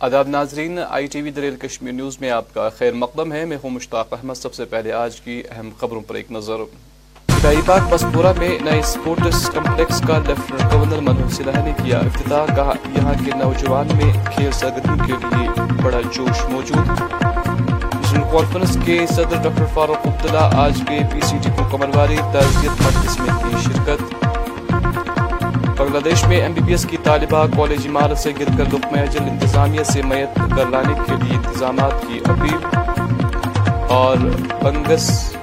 آداب ناظرین، I T V دریل Kashmir news میں آپ کا خیر مقدم ہے۔ میں ہوں مشتاق احمد۔ سب سے پہلے آج کی اہم خبروں پر ایک نظر۔ پاک پسپورا میں نئے سپورٹس کمپلیکس کا لیفٹنٹ گورنر منوج سنہا نے کیا افتتاح۔ کہا، یہاں کے نوجوان میں کھیل سرگرمیوں کے لیے بڑا جوش موجود۔ کانفرنس کے صدر ڈاکٹر فاروق عبداللہ، آج کے پی سی ٹی کو کمرواری تعزیت مجلس میں کی شرکت۔ بنگلہ دیش میں ایم بی بی ایس کی طالبہ کالج عمارت سے گر کر لقمہ اجل انتظامیہ سے میت کر لانے کے لیے انتظامات کی اپیل۔ اور بنگس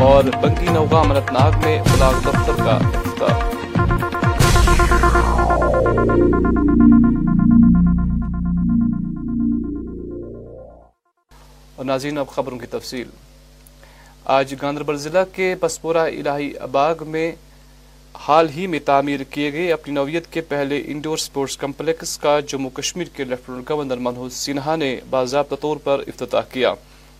اور بنگی نوگا امنت ناگ میں بلاک دفتر کا افتتاح۔ اور ناظرین، اب خبروں کی تفصیل۔ آج گاندربل ضلع کے پسپورہ الہی اباغ میں حال ہی میں تعمیر کیے گئے اپنی نوعیت کے پہلے انڈور سپورٹس کمپلیکس کا جموں کشمیر کے لیفٹنٹ گورنر منوج سنہا نے باضابطہ طور پر افتتاح کیا۔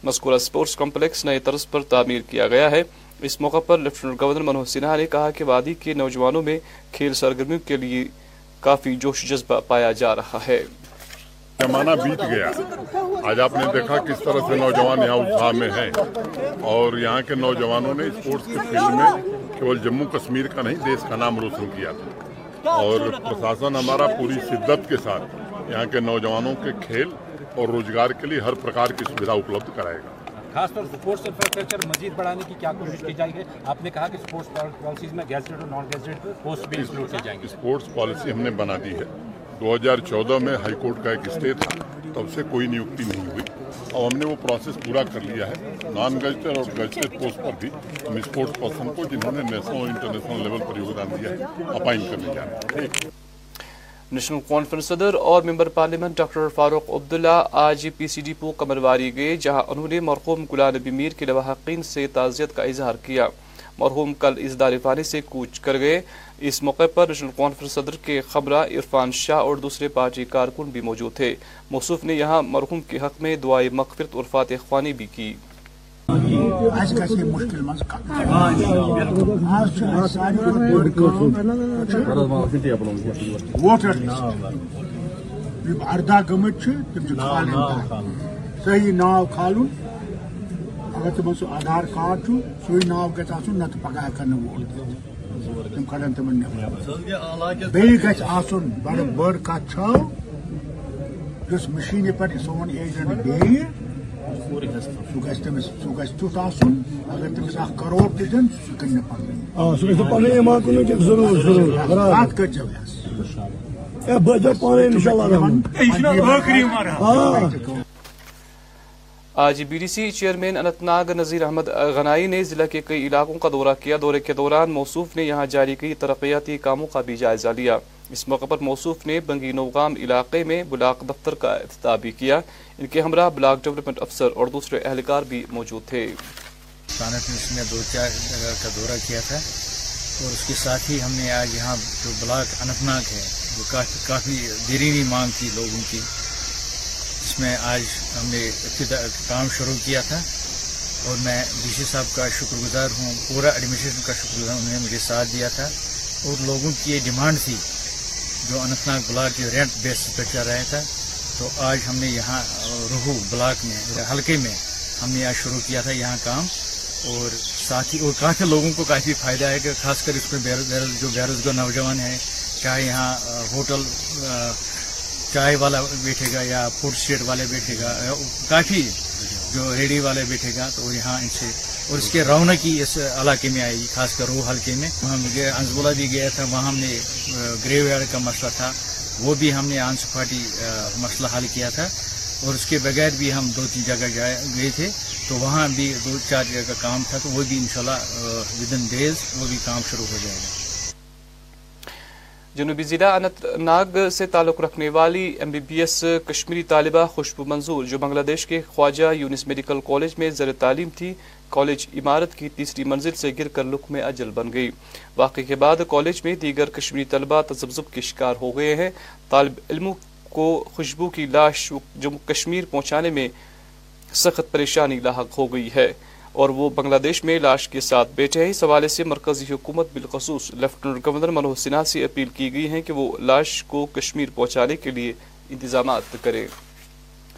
مذکورہ سپورٹس کمپلیکس نئے طرز پر تعمیر کیا گیا ہے۔ اس موقع پر لیفٹنٹ گورنر منوج سنہا نے کہا کہ وادی کے نوجوانوں میں کھیل سرگرمیوں کے لیے کافی جوش جذبہ پایا جا رہا ہے۔ زمانہ بیت گیا۔ آج آپ نے دیکھا کس طرح سے نوجوان یہاں اتساہ میں ہیں۔ اور یہاں کے نوجوانوں نے اسپورٹس کے فیلڈ میں کیول جموں کشمیر کا نہیں دیش کا نام روشن کیا تھا۔ اور پرشاسن ہمارا پوری شدت کے ساتھ یہاں کے نوجوانوں کے کھیل اور روزگار کے لیے ہر پرکار کی سویدھا اپلبدھ کرائے گا۔ خاص طور اسپورٹس انفراسٹرکچر مزید بڑھانے کی کیا کوشش کی جائے گی؟ آپ نے کہا کہ اسپورٹس پالیسیز میں گیزٹ اور نان گیزٹ پوسٹ بھی انکلوڈ کی جائیں گے۔ اسپورٹس پالیسی ہم نے بنا دی ہے۔ دو ہزار چودہ میں ہائی کورٹ کا ایک اسٹے تھا۔ تب سے کوئی نیوکتی نہیں ہوئی۔ اور ہم نے وہ پروسیس پورا کر لیا ہے۔ نان گزٹر اور گزٹڈ پوسٹ پر بھی ہم اسپورٹس پرسن کو جنہوں نے نیشنل اور انٹرنیشنل لیول پر یوگدان دیا ہے اپائنٹ کرنے جا رہے ہیں۔ نیشنل کانفرنس صدر اور member parliament doctor Farooq Abdullah آج پی سی ڈی پو کمرواری گئے، جہاں انہوں نے مرحوم غلام نبی میر کے لواحقین سے تعزیت کا اظہار کیا۔ مرحوم کل اس دارفانی سے کوچ کر گئے اس موقع پر نیشنل کانفرنس صدر کے خبرہ عرفان شاہ اور دوسرے پارٹی کارکن بھی موجود تھے موصوف نے یہاں مرحوم کے حق میں دعائیں مغفرت اور فاتح خوانی بھی کی اردہ گمت صحیح ناو کھالن اگر تم سو آدھار کارڈ سی ناو گھس آن نت پگہ ہکن ووٹ تم کڑن تم بیس بڑ بڑ کت چھو اس مشین پہ سون ایجنٹ بیہ سہ گھس تمس سہ گھس تیت آن اگر تمس اخ کروڑ تہ دن سہ کن کت کر آج بی ڈی سی چیئرمین انت ناگ نذیر احمد غنائی نے ضلع کے کئی علاقوں کا دورہ کیا۔ دورے کے دوران موصوف نے یہاں جاری کئی ترقیاتی کاموں کا بھی جائزہ لیا۔ اس موقع پر موصوف نے بنگی نوگام علاقے میں بلاک دفتر کا افتتاح بھی کیا۔ ان کے ہمراہ بلاک ڈیولپمنٹ افسر اور دوسرے اہلکار بھی موجود تھے۔ میں دو چار جگہ کا دورہ کیا تھا اور اس کے ساتھ ہی ہم نے آج یہاں جو بلاک انت ناگ ہے، وہ کافی کافی دیرینی مانگ تھی لوگوں کی۔ اس میں آج ہم نے کام شروع کیا تھا اور میں ڈی سی صاحب کا شکر گزار ہوں، پورا ایڈمنسٹریشن کا شکر گزار انہوں نے مجھے ساتھ دیا تھا اور لوگوں کی یہ ڈیمانڈ تھی جو اننت ناگ بلاک کے رینٹ بیس پہ چل رہا تھا۔ تو آج ہم نے یہاں روہو بلاک میں، حلقے میں ہم نے آج شروع کیا تھا یہاں کام اور ساتھ ہی اور کافی لوگوں کو کافی فائدہ ہے کہ خاص کر اس میں جو بے روزگار نوجوان ہیں، چاہے یہاں ہوٹل چائے والا بیٹھے گا یا فوڈ اسٹریٹ والے بیٹھے گا کافی جو ریڈی والے بیٹھے گا، تو یہاں ان سے، اور اس کے رونق ہی اس علاقے میں آئے گی خاص کر روح حلقے میں۔ وہاں مجھے بھی گیا تھا، وہاں ہم نے گریو یارڈ کا مسئلہ تھا۔ وہ بھی ہم نے آن سپاٹی مسئلہ حل کیا تھا۔ اور اس کے بغیر بھی ہم دو تین جگہ گئے تھے۔ تو وہاں بھی دو چار جگہ کا کام تھا، تو وہ بھی انشاءاللہ ود ان ڈیز وہ بھی کام شروع ہو جائے گا۔ جنوبی ضلع انت ناگ سے تعلق رکھنے والی M B B S Kashmiri طالبہ خوشبو منظور، جو بنگلہ دیش کے خواجہ یونس میڈیکل کالج میں زیر تعلیم تھی، کالج عمارت کی تیسری منزل سے گر کر لک میں اجل بن گئی۔ واقعے کے بعد کالج میں دیگر کشمیری طلبہ تذبذب کے شکار ہو گئے ہیں۔ طالب علموں کو خوشبو کی لاش جموں کشمیر پہنچانے میں سخت پریشانی لاحق ہو گئی ہے۔ اور وہ بنگلہ دیش میں لاش کے ساتھ بیٹھے ہیں۔ اس حوالے سے مرکزی حکومت بالخصوص لیفٹنٹ گورنر منوہر سنہا سے اپیل کی گئی ہے کہ وہ لاش کو کشمیر پہنچانے کے لیے انتظامات کریں۔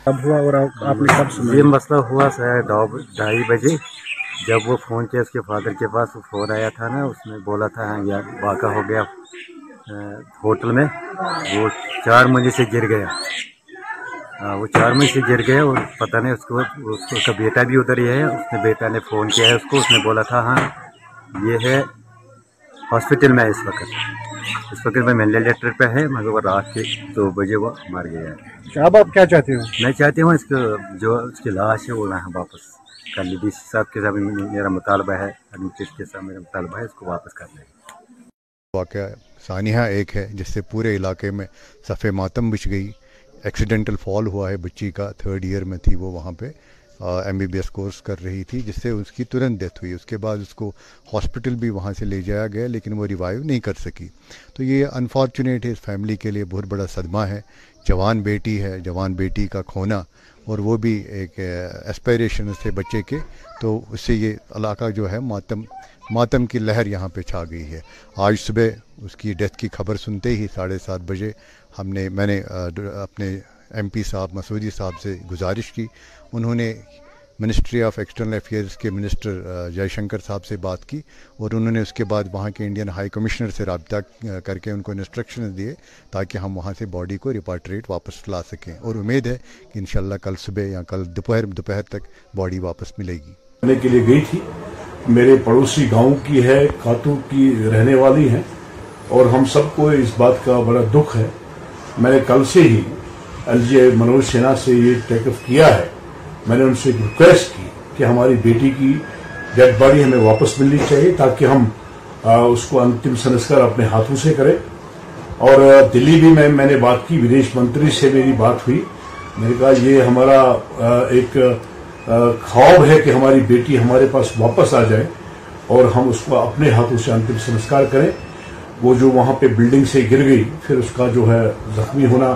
کب ہوا اور آپ نے کب سنا؟ یہ مسئلہ ہوا ڈھائی بجے۔ جب وہ فون کیا اس کے فادر کے پاس وہ فون آیا تھا نا اس نے بولا تھا ہاں یار واقع ہو گیا ہوٹل میں۔ وہ چار منزل سے گر گیا۔ وہ چار منزل سے گر گیا اور پتہ نہیں اس کو اس کا بیٹا بھی ادھر ہی ہے اس نے بیٹا نے فون کیا ہے اس کو اس نے بولا تھا ہاں یہ ہے ہاسپٹل میں اس وقت۔ اس وقت میں مینڈل لیٹر پہ ہے مگر وہ رات کے دو بجے وہ مر گیا ہے۔ اب آپ کیا چاہتے ہو؟ میں چاہتی ہوں اس کو جو اس کی لاش ہے وہ یہاں واپس کر لی۔ ڈی سی صاحب کے ساتھ میرا مطالبہ ہے ایڈمنسٹریشن کے ساتھ میرا مطالبہ ہے اس کو واپس کر لیں۔ واقعہ سانحہ ایک ہے جس سے پورے علاقے میں صفحہ ماتم بچ گئی۔ ایکسیڈنٹل فال ہوا ہے، بچی کا تھرڈ ایئر میں تھی وہ وہاں پہ M B B S course کر رہی تھی، جس سے اس کی ترنت ڈیتھ ہوئی۔ اس کے بعد اس کو ہاسپٹل بھی وہاں سے لے جایا گیا، لیکن وہ ریوائیو نہیں کر سکی۔ تو یہ انفارچونیٹ ہے، اس فیملی کے لیے بہت بڑا صدمہ ہے۔ جوان بیٹی ہے، جوان بیٹی کا کھونا، اور وہ بھی ایک اسپائریشن سے بچے کے۔ تو اس سے یہ علاقہ جو ہے، ماتم ماتم کی لہر یہاں پہ چھا گئی ہے۔ آج صبح اس کی ڈیتھ کی خبر سنتے ہی ساڑھے سات بجے ہم نے میں نے اپنے ایم پی صاحب، مسعودی صاحب سے گزارش کی۔ انہوں نے منسٹری آف ایکسٹرنل افیئرس کے منسٹر جے شنکر صاحب سے بات کی اور انہوں نے اس کے بعد وہاں کے انڈین ہائی کمشنر سے رابطہ کر کے ان کو انسٹرکشن دیے تاکہ ہم وہاں سے باڈی کو ریپارٹریٹ واپس لا سکیں۔ اور امید ہے کہ انشاءاللہ کل صبح یا کل دوپہر دوپہر تک باڈی واپس ملے گی۔ کرنے کے لیے گئی تھی۔ میرے پڑوسی گاؤں کی ہے کاتو کی رہنے والی ہیں اور ہم سب کو اس بات کا بڑا دکھ ہے۔ میں نے کل سے ہی ایل جی منوج سنہا سے یہ ٹیک اف کیا ہے۔ میں نے ان سے ریکویسٹ کی کہ ہماری بیٹی کی ڈیڈ باڈی ہمیں واپس ملنی چاہیے تاکہ ہم اس کو انتم سنسکار اپنے ہاتھوں سے کریں۔ اور دلی بھی میں میں نے بات کی، ودیش منتری سے میری بات ہوئی۔ میں نے کہا، یہ ہمارا ایک خواب ہے کہ ہماری بیٹی ہمارے پاس واپس آ جائے اور ہم اس کو اپنے ہاتھوں سے انتم سنسکار کریں۔ وہ جو وہاں پہ بلڈنگ سے گر گئی، پھر اس کا جو ہے زخمی ہونا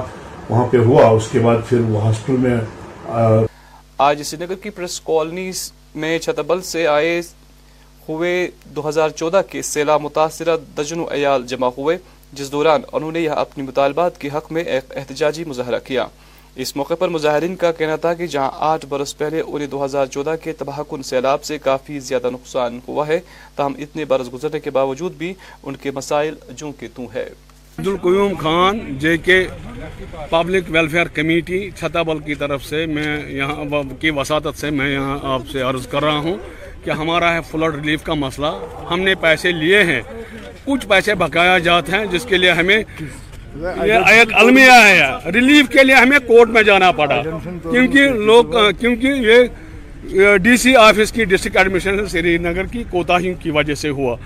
وہاں پہ ہوا، اس کے بعد پھر وہ ہاسپٹل میں آج سری نگر کی پریس کالونی میں چھتبل سے آئے ہوئے دو ہزار چودہ کے سیلاب متاثرہ دجنوں ایال جمع ہوئے۔ جس دوران انہوں نے یہاں اپنی مطالبات کے حق میں ایک احتجاجی مظاہرہ کیا۔ اس موقع پر مظاہرین کا کہنا تھا کہ جہاں آٹھ برس پہلے انہیں دو ہزار چودہ کے تباہ کن سیلاب سے کافی زیادہ نقصان ہوا ہے، تاہم اتنے برس گزرنے کے باوجود بھی ان کے مسائل جو کہ تو ہے Abdul Qayyum Khan, J K public welfare committee چھتابل کی طرف سے میں یہاں کی وساطت سے میں یہاں آپ سے عرض کر رہا ہوں کہ ہمارا ہے فلڈ ریلیف کا مسئلہ۔ ہم نے پیسے لیے ہیں، کچھ پیسے بقایا جاتے ہیں، جس کے لیے ہمیں یہ ایک المیہ ہے۔ ریلیف کے لیے ہمیں کورٹ میں جانا پڑا۔ کیونکہ لوگ کیونکہ یہ ڈی سی آفس کی ڈسٹرکٹ ایڈمنسٹریشن سری نگر کی کوتاہیوں کی وجہ سے ہوا۔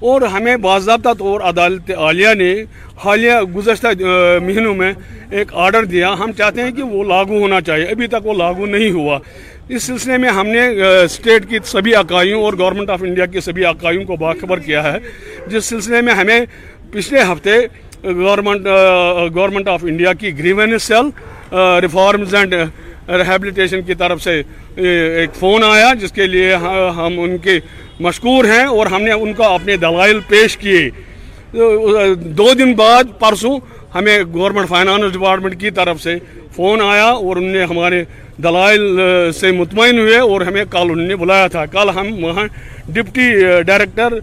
اور ہمیں باضابطہ طور عدالت عالیہ نے حالیہ گزشتہ مہینوں میں ایک آرڈر دیا۔ ہم چاہتے ہیں کہ وہ لاگو ہونا چاہیے۔ ابھی تک وہ لاگو نہیں ہوا۔ اس سلسلے میں ہم نے اسٹیٹ کی سبھی اکائیوں اور گورنمنٹ آف انڈیا کی سبھی اکائیوں کو باخبر کیا ہے۔ جس سلسلے میں ہمیں پچھلے ہفتے گورنمنٹ گورنمنٹ آف انڈیا کی grievance cell reforms and rehabilitation کی طرف سے ایک فون آیا جس کے لیے ہم ان کے مشکور ہیں اور ہم نے ان کو اپنے دلائل پیش کیے دو دن بعد پرسوں ہمیں گورنمنٹ فائنانس ڈپارٹمنٹ کی طرف سے فون آیا اور ان نے ہمارے دلائل سے مطمئن ہوئے اور ہمیں کل انہوں نے بلایا تھا۔ کل ہم وہاں ڈپٹی ڈائریکٹر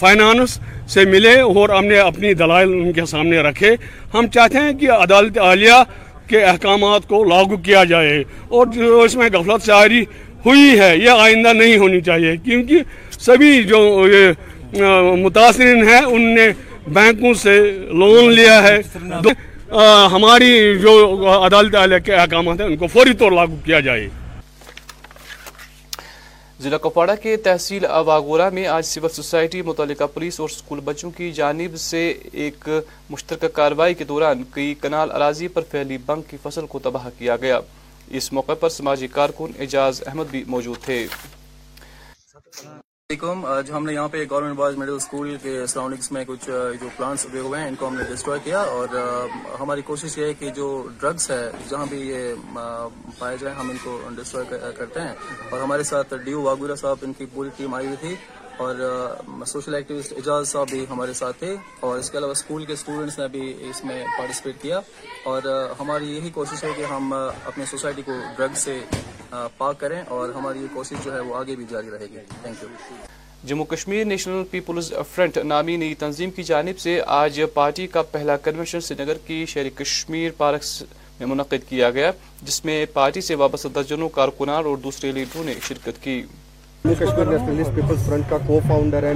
فائنانس سے ملے اور ہم نے اپنی دلائل ان کے سامنے رکھے۔ ہم چاہتے ہیں کہ عدالت عالیہ کے احکامات کو لاگو کیا جائے اور جو اس میں غفلت جاری ہوئی ہے، یہ آئندہ نہیں ہونی چاہیے۔ کیونکہ سبھی جو یہ متاثرین ہیں، ان نے بینکوں سے لون لیا ہے۔ ہماری جو عدالت کے احکامات ہیں، ان کو فوری طور لاگو کیا جائے۔ ضلع کپواڑہ کے تحصیل واگورہ میں آج سول سوسائٹی متعلقہ پولیس اور سکول بچوں کی جانب سے ایک مشترکہ کارروائی کے دوران کئی کنال اراضی پر پھیلی بنگ کی فصل کو تباہ کیا گیا۔ اس موقع پر سماجی کارکن اعجاز احمد بھی موجود تھے۔ علیکم جو ہم نے یہاں پہ گورنمنٹ بوائز مڈل اسکول کے سراؤنڈنگس میں کچھ جو پلانٹس اگے ہوئے ہیں، ان کو ہم نے ڈسٹروائے کیا اور ہماری کوشش یہ ہے کہ جو ڈرگس ہے، جہاں بھی یہ پائے جائیں، ہم ان کو ڈسٹروائے کرتے ہیں اور ہمارے ساتھ ڈیو واگورا صاحب، ان کی پوری ٹیم آئی ہوئی تھی۔ اور سوشل ایکٹیوسٹ اعجاز صاحب بھی ہمارے ساتھ تھے اور اس کے علاوہ اسکول کے اسٹوڈنٹس نے بھی اس میں پارٹیسپیٹ کیا اور ہماری یہی کوشش ہے کہ ہم اپنے سوسائٹی کو ڈرگ سے پاک کریں اور ہماری یہ کوشش جو ہے وہ آگے بھی جاری رہے گی۔ Thank you Jammu Kashmir national peoples front نامی نئی تنظیم کی جانب سے آج پارٹی کا پہلا کنونشن سری نگر کی شہری کشمیر پارکس میں منعقد کیا گیا، جس میں پارٹی سے وابستہ درجنوں کارکنان اور دوسرے لیڈروں نے شرکت کی۔ کشمیر نیشنلسٹ پیپلز فرنٹ کا کو فاؤنڈر ہے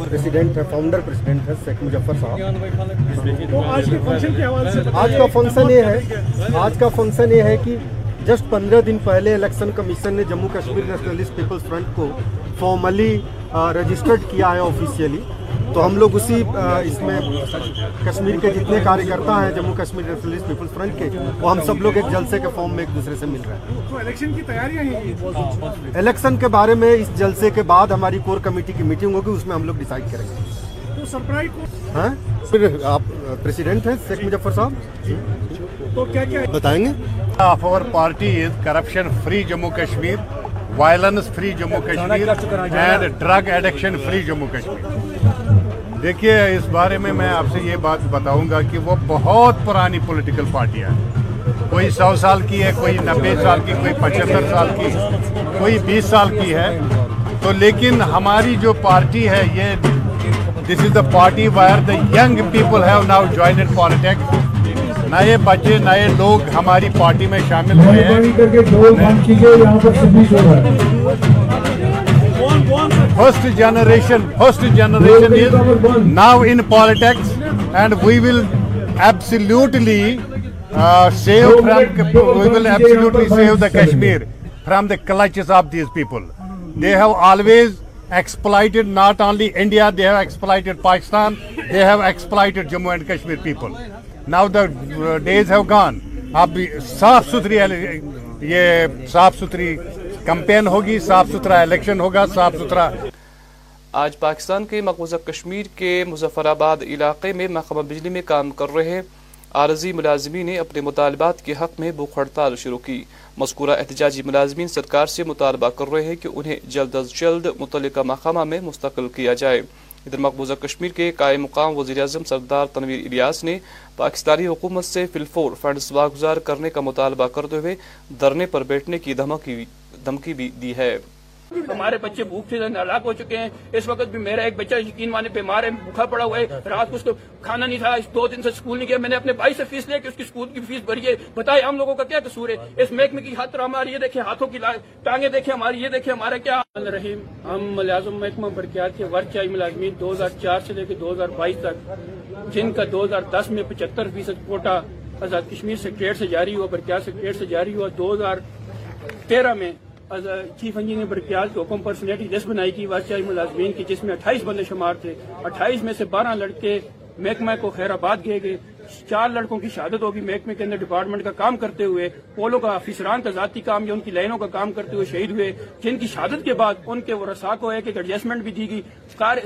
پریسیڈنٹ ہے فاؤنڈر پریسیڈنٹ ہے شیخ مظفر صاحب آج کا فنکشن یہ ہے آج کا فنکشن یہ ہے کہ جسٹ پندرہ دن پہلے الیکشن کمیشن نے Jammu Kashmir nationalist peoples front کو فارملی رجسٹرڈ کیا ہے آفیشیلی تو ہم لوگ اسی اس میں کشمیر کے جتنے کاریہ کرتا ہیں Jammu Kashmir nationalist peoples front کے وہ ہم سب لوگ ایک جلسے کے فارم میں ایک دوسرے سے مل رہے ہیں۔ الیکشن کی تیاریاں الیکشن کے بارے میں اس جلسے کے بعد ہماری کور کمیٹی کی میٹنگ ہوگی اس میں ہم لوگ ڈیسائیڈ کریں گے۔ تو ہاں؟ پھر آپ پریسیڈنٹ ہیں شیخ مظفر صاحب؟ تو کیا کیا بتائیں گے؟ Of our party is corruption free Jammu Kashmir, violence free Jammu Kashmir and drug addiction free Jammu Kashmir. دیکھیے اس بارے میں میں آپ سے یہ بات بتاؤں گا کہ وہ بہت پرانی پولیٹیکل پارٹیاں ہیں کوئی سو سال کی ہے کوئی نبے سال کی کوئی پچہتر سال کی کوئی بیس سال کی ہے تو لیکن ہماری جو پارٹی ہے یہ this is the party where the young people have now join in politics نئے بچے نئے لوگ ہماری پارٹی میں شامل ہوئے ہیں۔ First generation first generation is now in politics and we will absolutely save from we will absolutely save the Kashmir from the clutches of these people they have always exploited not only India, they have exploited Pakistan, they have exploited Jammu and Kashmir people. Now the uh, days have gone. اب صاف ستھری یہ صاف ستھری campaign ہوگی صاف ستھرا election ہوگا صاف ستھرا آج پاکستان کے مقبوضہ کشمیر کے مظفر آباد علاقے میں محکمہ بجلی میں کام کر رہے عارضی ملازمین نے اپنے مطالبات کے حق میں بھوک ہڑتال شروع کی مذکورہ احتجاجی ملازمین سرکار سے مطالبہ کر رہے ہیں کہ انہیں جلد از جلد متعلقہ محکمہ میں مستقل کیا جائے ادھر مقبوضہ کشمیر کے قائم مقام وزیر اعظم سردار تنویر الیاس نے پاکستانی حکومت سے فلفور فنڈز واگزار کرنے کا مطالبہ کرتے ہوئے دھرنے پر بیٹھنے کی دھمکی بھی دی ہے۔ ہمارے بچے بھوک سے ہلاک ہو چکے ہیں۔ اس وقت بھی میرا ایک بچہ یقین مانے بیمار ہے بھوکا پڑا ہوا ہے۔ رات کو اس کو کھانا نہیں تھا دو دن سے اسکول نہیں گیا۔ میں نے اپنے بھائی سے فیس لے کے اس کی اسکول کی فیس بھری ہے۔ بتائے ہم لوگوں کا کیا قصور ہے؟ اس محکمے کی ہاتھ ہماری یہ دیکھیں، ہاتھوں کی ٹانگیں دیکھیں، ہماری یہ دیکھیں، ہمارا کیا رحیم ہم ملازم محکمہ برقیات کے ورک ملازمین دو ہزار چار سے لے کے دو ہزار بائیس تک، جن کا دو ہزار دس میں پچہتر فیصد کوٹا آزاد کشمیر سیکٹریٹ سے جاری ہوا، برقیات سیکٹریٹ سے جاری ہوا، دو ہزار تیرہ میں چیف انجینئر برقیات کے حکم پر سنیٹی لسٹ بنائی کی واسطائی ملازمین کی، جس میں اٹھائیس بندے شمار تھے۔ اٹھائیس میں سے بارہ لڑکے محکمہ کو خیر آباد گئے گئے۔ چار لڑکوں کی شہادت ہوگی محکمے کے اندر ڈپارٹمنٹ کا کام کرتے ہوئے۔ پولو کا افیسران کا ذاتی کام یا ان کی لائنوں کا کام کرتے ہوئے شہید ہوئے۔ جن کی شہادت کے بعد ان کے وہ رسا کو ایک ایک ایڈجسٹمنٹ بھی دی گئی۔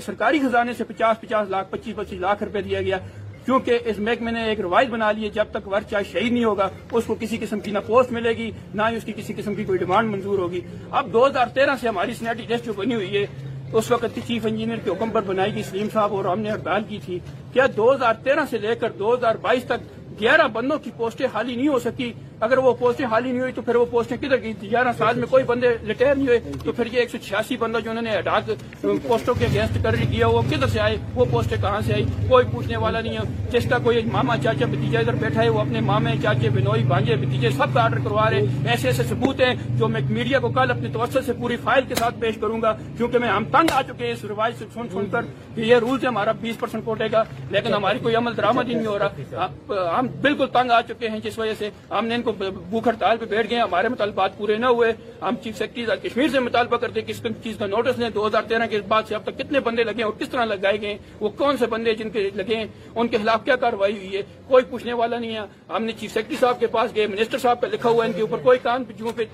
سرکاری خزانے سے پچاس پچاس لاکھ، پچیس پچیس لاکھ روپے دیا گیا۔ کیونکہ اس محکمے نے ایک روایت بنا لی ہے، جب تک ورچہ چاہے شہید نہیں ہوگا، اس کو کسی قسم کی نہ پوسٹ ملے گی، نہ ہی اس کی کسی قسم کی کوئی ڈیمانڈ منظور ہوگی۔ اب دو ہزار تیرہ سے ہماری سنیٹی لسٹ جو بنی ہوئی ہے، اس وقت کی چیف انجینئر کے حکم پر بنائی گئی، سلیم صاحب اور ہم نے ہڑتال کی تھی۔ کیا دو ہزار تیرہ سے لے کر دو ہزار بائیس تک گیارہ بندوں کی پوسٹیں خالی نہیں ہو سکی۔ اگر وہ پوسٹیں خالی نہیں ہوئی تو پھر وہ پوسٹیں کدھر گئی گیارہ سال میں کوئی بندے ریٹائر نہیں ہوئے تو پھر یہ ایک سو چھیاسی بندہ جو انہوں نے اڈاک پوسٹوں کے اگینسٹ کر کیا، وہ کدھر سے آئے؟ وہ پوسٹیں کہاں سے آئی کوئی پوچھنے والا نہیں ہے۔ جس کا کوئی ماما، چاچا بتیجا ادھر بیٹھا ہے، وہ اپنے مامے، چاچے بنوئی بانجے بتیجے سب کا آرڈر کروا رہے ہیں۔ ایسے ایسے ثبوت ہیں جو میں میڈیا کو کل اپنے توسط سے پوری فائل کے ساتھ پیش کروں گا، کیونکہ میں ہم تنگ آ چکے ہیں اس روایت سے سن سن کر کہ یہ رول ہے ہمارا بیس پرسینٹ کوٹے گا، لیکن ہماری کوئی عمل درامد ہی نہیں ہو رہا۔ ہم بالکل تنگ آ چکے ہیں جس وجہ سے ہم نے ان کو بھوک ہڑتال پہ بیٹھ گئے ہمارے مطالبات پورے نہ ہوئے۔ ہم چیف سیکرٹری کشمیر سے مطالبہ کرتے کس چیز کا نوٹس لیں۔ دو ہزار تیرہ کے بعد سے اب تک کتنے بندے لگے ہیں اور کس طرح لگائے گئے وہ کون سے بندے جن کے لگے ہیں؟ ان کے خلاف کیا کاروائی ہوئی ہے؟ کوئی پوچھنے والا نہیں ہے۔ ہم نے چیف سیکرٹری صاحب کے پاس گئے، منسٹر صاحب کا لکھا ہوا ہے ان کے اوپر۔ کوئی کان پہ جو پہ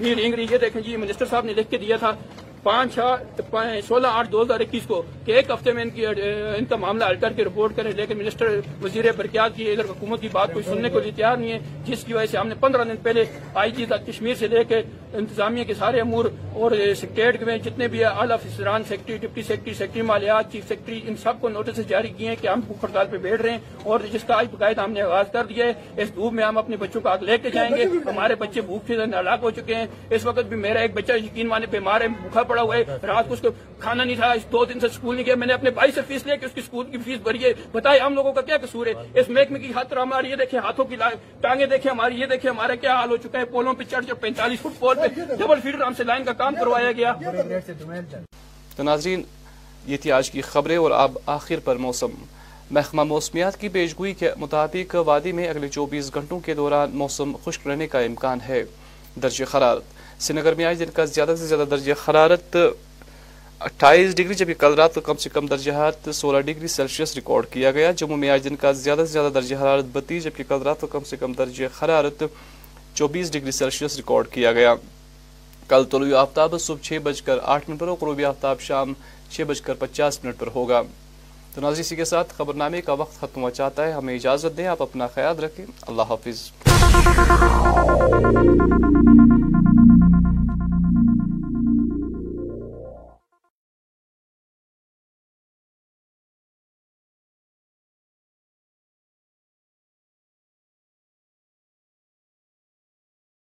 یہ دیکھیں جی منسٹر صاحب نے لکھ کے دیا تھا۔ پانچ سولہ آٹھ دو ہزار اکیس کو کہ ایک ہفتے میں ان کی ان کا معاملہ حل کر کے رپورٹ کریں، لیکن منسٹر وزیر برقیات کی ادھر حکومت کی بات کوئی سننے کو لیے تیار نہیں ہے، جس کی وجہ سے ہم نے پندرہ دن پہلے آئی جی تک کشمیر سے لے کے انتظامیہ کے سارے امور اور سیکٹریٹ میں جتنے بھی اعلیٰ افسران سیکٹری ڈپٹی سیکٹری سیکٹری مالیات، چیف سیکٹری ان سب کو نوٹس جاری کیے ہیں کہ ہم بھوک ہڑتال پہ بیٹھ رہے ہیں اور جس کا آج باقاعدہ ہم نے آغاز کر دیا ہے، اس دھوپ میں ہم اپنے بچوں کو آگ لے کے جائیں گے۔ ہمارے بچے بھوک سے ہلاک ہو چکے ہیں۔ اس وقت بھی میرا ایک بچہ یقین مانے پہ مارے بھوکا پڑا ہوا ہے، رات کو اس کو کھانا نہیں تھا دو دن سے اسکول نہیں گیا، میں نے اپنے بھائی سے فیس لیا کہ اس کی اسکول کی فیس بھری ہے۔ بتائے ہم لوگوں کا کیا قصور ہے؟ اس محکمے کی خاطر ہماری یہ دیکھیں ہاتھوں کی ٹانگیں دیکھیں ہماری یہ دیکھیں ہمارا کیا حال ہو چکا ہے؟ پولوں پہ چڑھ چڑھ پینتالیس فٹ پول پہ ڈبل فیڈر ہم سے لائن کا کام کروایا گیا۔ تو ناظرین، یہ تھی آج کی خبریں اور اب آخر پر موسم۔ محکمہ موسمیات کی پیشگوئی کے مطابق وادی میں اگلے چوبیس گھنٹوں کے دوران موسم خشک رہنے کا امکان ہے۔ درجہ حرارت سری نگر میں آج دن کا زیادہ سے زیادہ درجہ حرارت اٹھائیس ڈگری، جبکہ کل رات کو کم سے کم درجہ حرارت سولہ ڈگری سیلسیس ریکارڈ کیا گیا۔ جموں میں آج دن کا زیادہ سے زیادہ درجہ حرارت بتیس، جبکہ کل رات کو کم سے کم درجہ حرارت چوبیس ڈگری سیلسیس ریکارڈ کیا گیا۔ کل طلوع آفتاب صبح چھ بج کر آٹھ منٹ پر اور غروبی آفتاب شام چھ بج کر پچاس منٹ پر ہوگا۔ تو ناظرین، اسی کے ساتھ خبر نامے کا وقت ختم ہوا چاہتا ہے۔ ہمیں اجازت دیں، آپ اپنا خیال رکھیں۔ اللہ حافظ۔